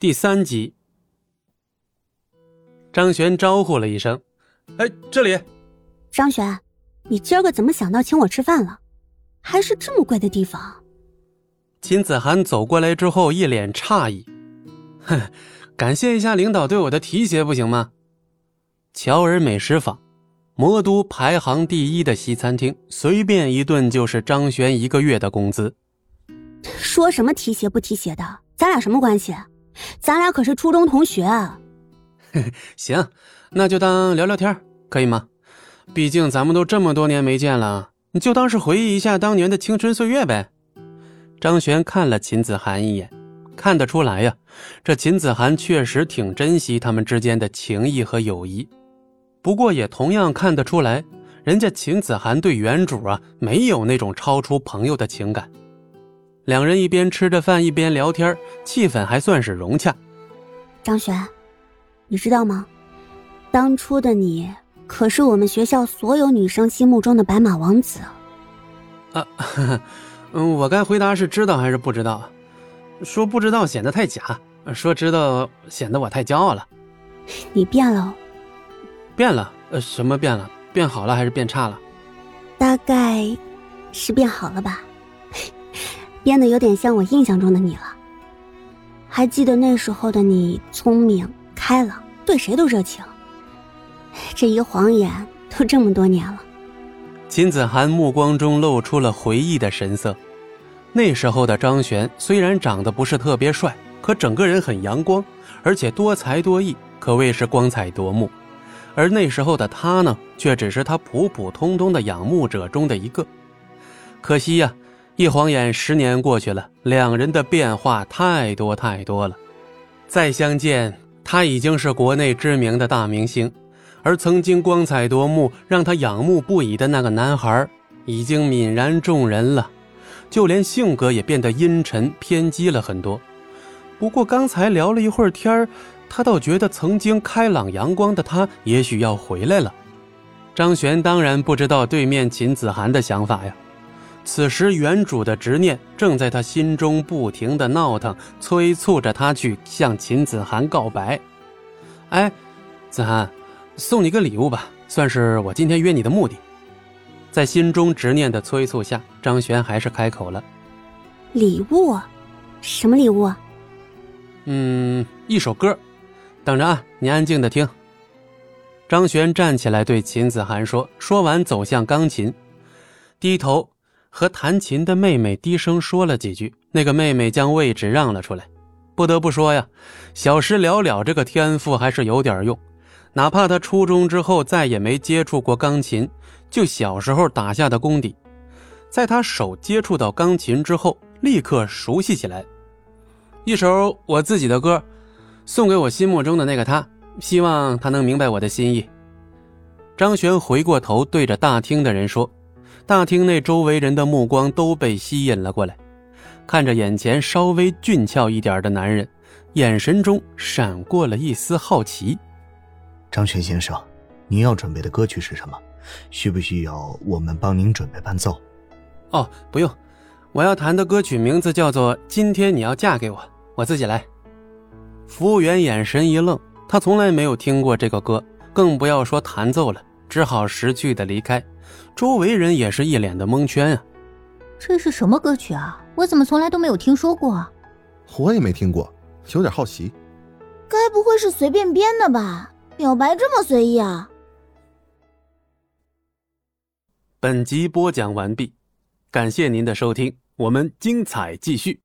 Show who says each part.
Speaker 1: 第三集，张璇招呼了一声：“哎，这里。”
Speaker 2: 张璇，你今儿个怎么想到请我吃饭了？还是这么贵的地方？
Speaker 1: 秦子涵走过来之后，一脸诧异：“哼，感谢一下领导对我的提携，不行吗？”乔尔美食坊，魔都排行第一的西餐厅，随便一顿就是张璇一个月的工资。
Speaker 2: 说什么提携不提携的？咱俩什么关系？咱俩可是初中同学啊，
Speaker 1: 行，那就当聊聊天，可以吗？毕竟咱们都这么多年没见了，你就当是回忆一下当年的青春岁月呗。张璇看了秦子涵一眼，看得出来呀，这秦子涵确实挺珍惜他们之间的情谊和友谊。不过也同样看得出来，人家秦子涵对原主啊，没有那种超出朋友的情感。两人一边吃着饭一边聊天，气氛还算是融洽。
Speaker 2: 张璇，你知道吗？当初的你可是我们学校所有女生心目中的白马王子。
Speaker 1: 啊，嗯，我该回答是知道还是不知道？说不知道显得太假，说知道显得我太骄傲了。
Speaker 2: 你变了。
Speaker 1: 变了？呃，什么变了？变好了还是变差了？
Speaker 2: 大概，是变好了吧。变得有点像我印象中的你了。还记得那时候的你，聪明开朗，对谁都热情。这一晃眼都这么多年了。
Speaker 1: 秦子涵目光中露出了回忆的神色。那时候的张璇虽然长得不是特别帅，可整个人很阳光，而且多才多艺，可谓是光彩夺目。而那时候的他呢，却只是他普普通通的仰慕者中的一个。可惜呀。一晃眼，十年过去了，两人的变化太多太多了。再相见，他已经是国内知名的大明星，而曾经光彩夺目、让他仰慕不已的那个男孩，已经泯然众人了，就连性格也变得阴沉偏激了很多。不过刚才聊了一会儿天他倒觉得曾经开朗阳光的他，也许要回来了。张璇当然不知道对面秦子涵的想法呀。此时，原主的执念正在他心中不停的闹腾，催促着他去向秦子涵告白。哎，子涵，送你个礼物吧，算是我今天约你的目的。在心中执念的催促下，张璇还是开口了：“
Speaker 2: 礼物？什么礼物？”“
Speaker 1: 嗯，一首歌，等着啊，你安静的听。”张璇站起来对秦子涵说，说完走向钢琴，低头。和弹琴的妹妹低声说了几句，那个妹妹将位置让了出来。不得不说呀，小时了了这个天赋还是有点用。哪怕他初中之后再也没接触过钢琴，就小时候打下的功底，在他手接触到钢琴之后，立刻熟悉起来。一首我自己的歌，送给我心目中的那个他，希望他能明白我的心意。张璇回过头对着大厅的人说。大厅内周围人的目光都被吸引了过来，看着眼前稍微俊俏一点的男人，眼神中闪过了一丝好奇。
Speaker 3: 张璇先生，您要准备的歌曲是什么？需不需要我们帮您准备伴奏？
Speaker 1: 哦，不用，我要弹的歌曲名字叫做《今天你要嫁给我》，我自己来。服务员眼神一愣，他从来没有听过这个歌，更不要说弹奏了，只好识趣的离开。周围人也是一脸的蒙圈啊！
Speaker 4: 这是什么歌曲啊？我怎么从来都没有听说过？
Speaker 5: 我也没听过，有点好奇。
Speaker 6: 该不会是随便编的吧？表白这么随意啊！
Speaker 1: 本集播讲完毕，感谢您的收听，我们精彩继续。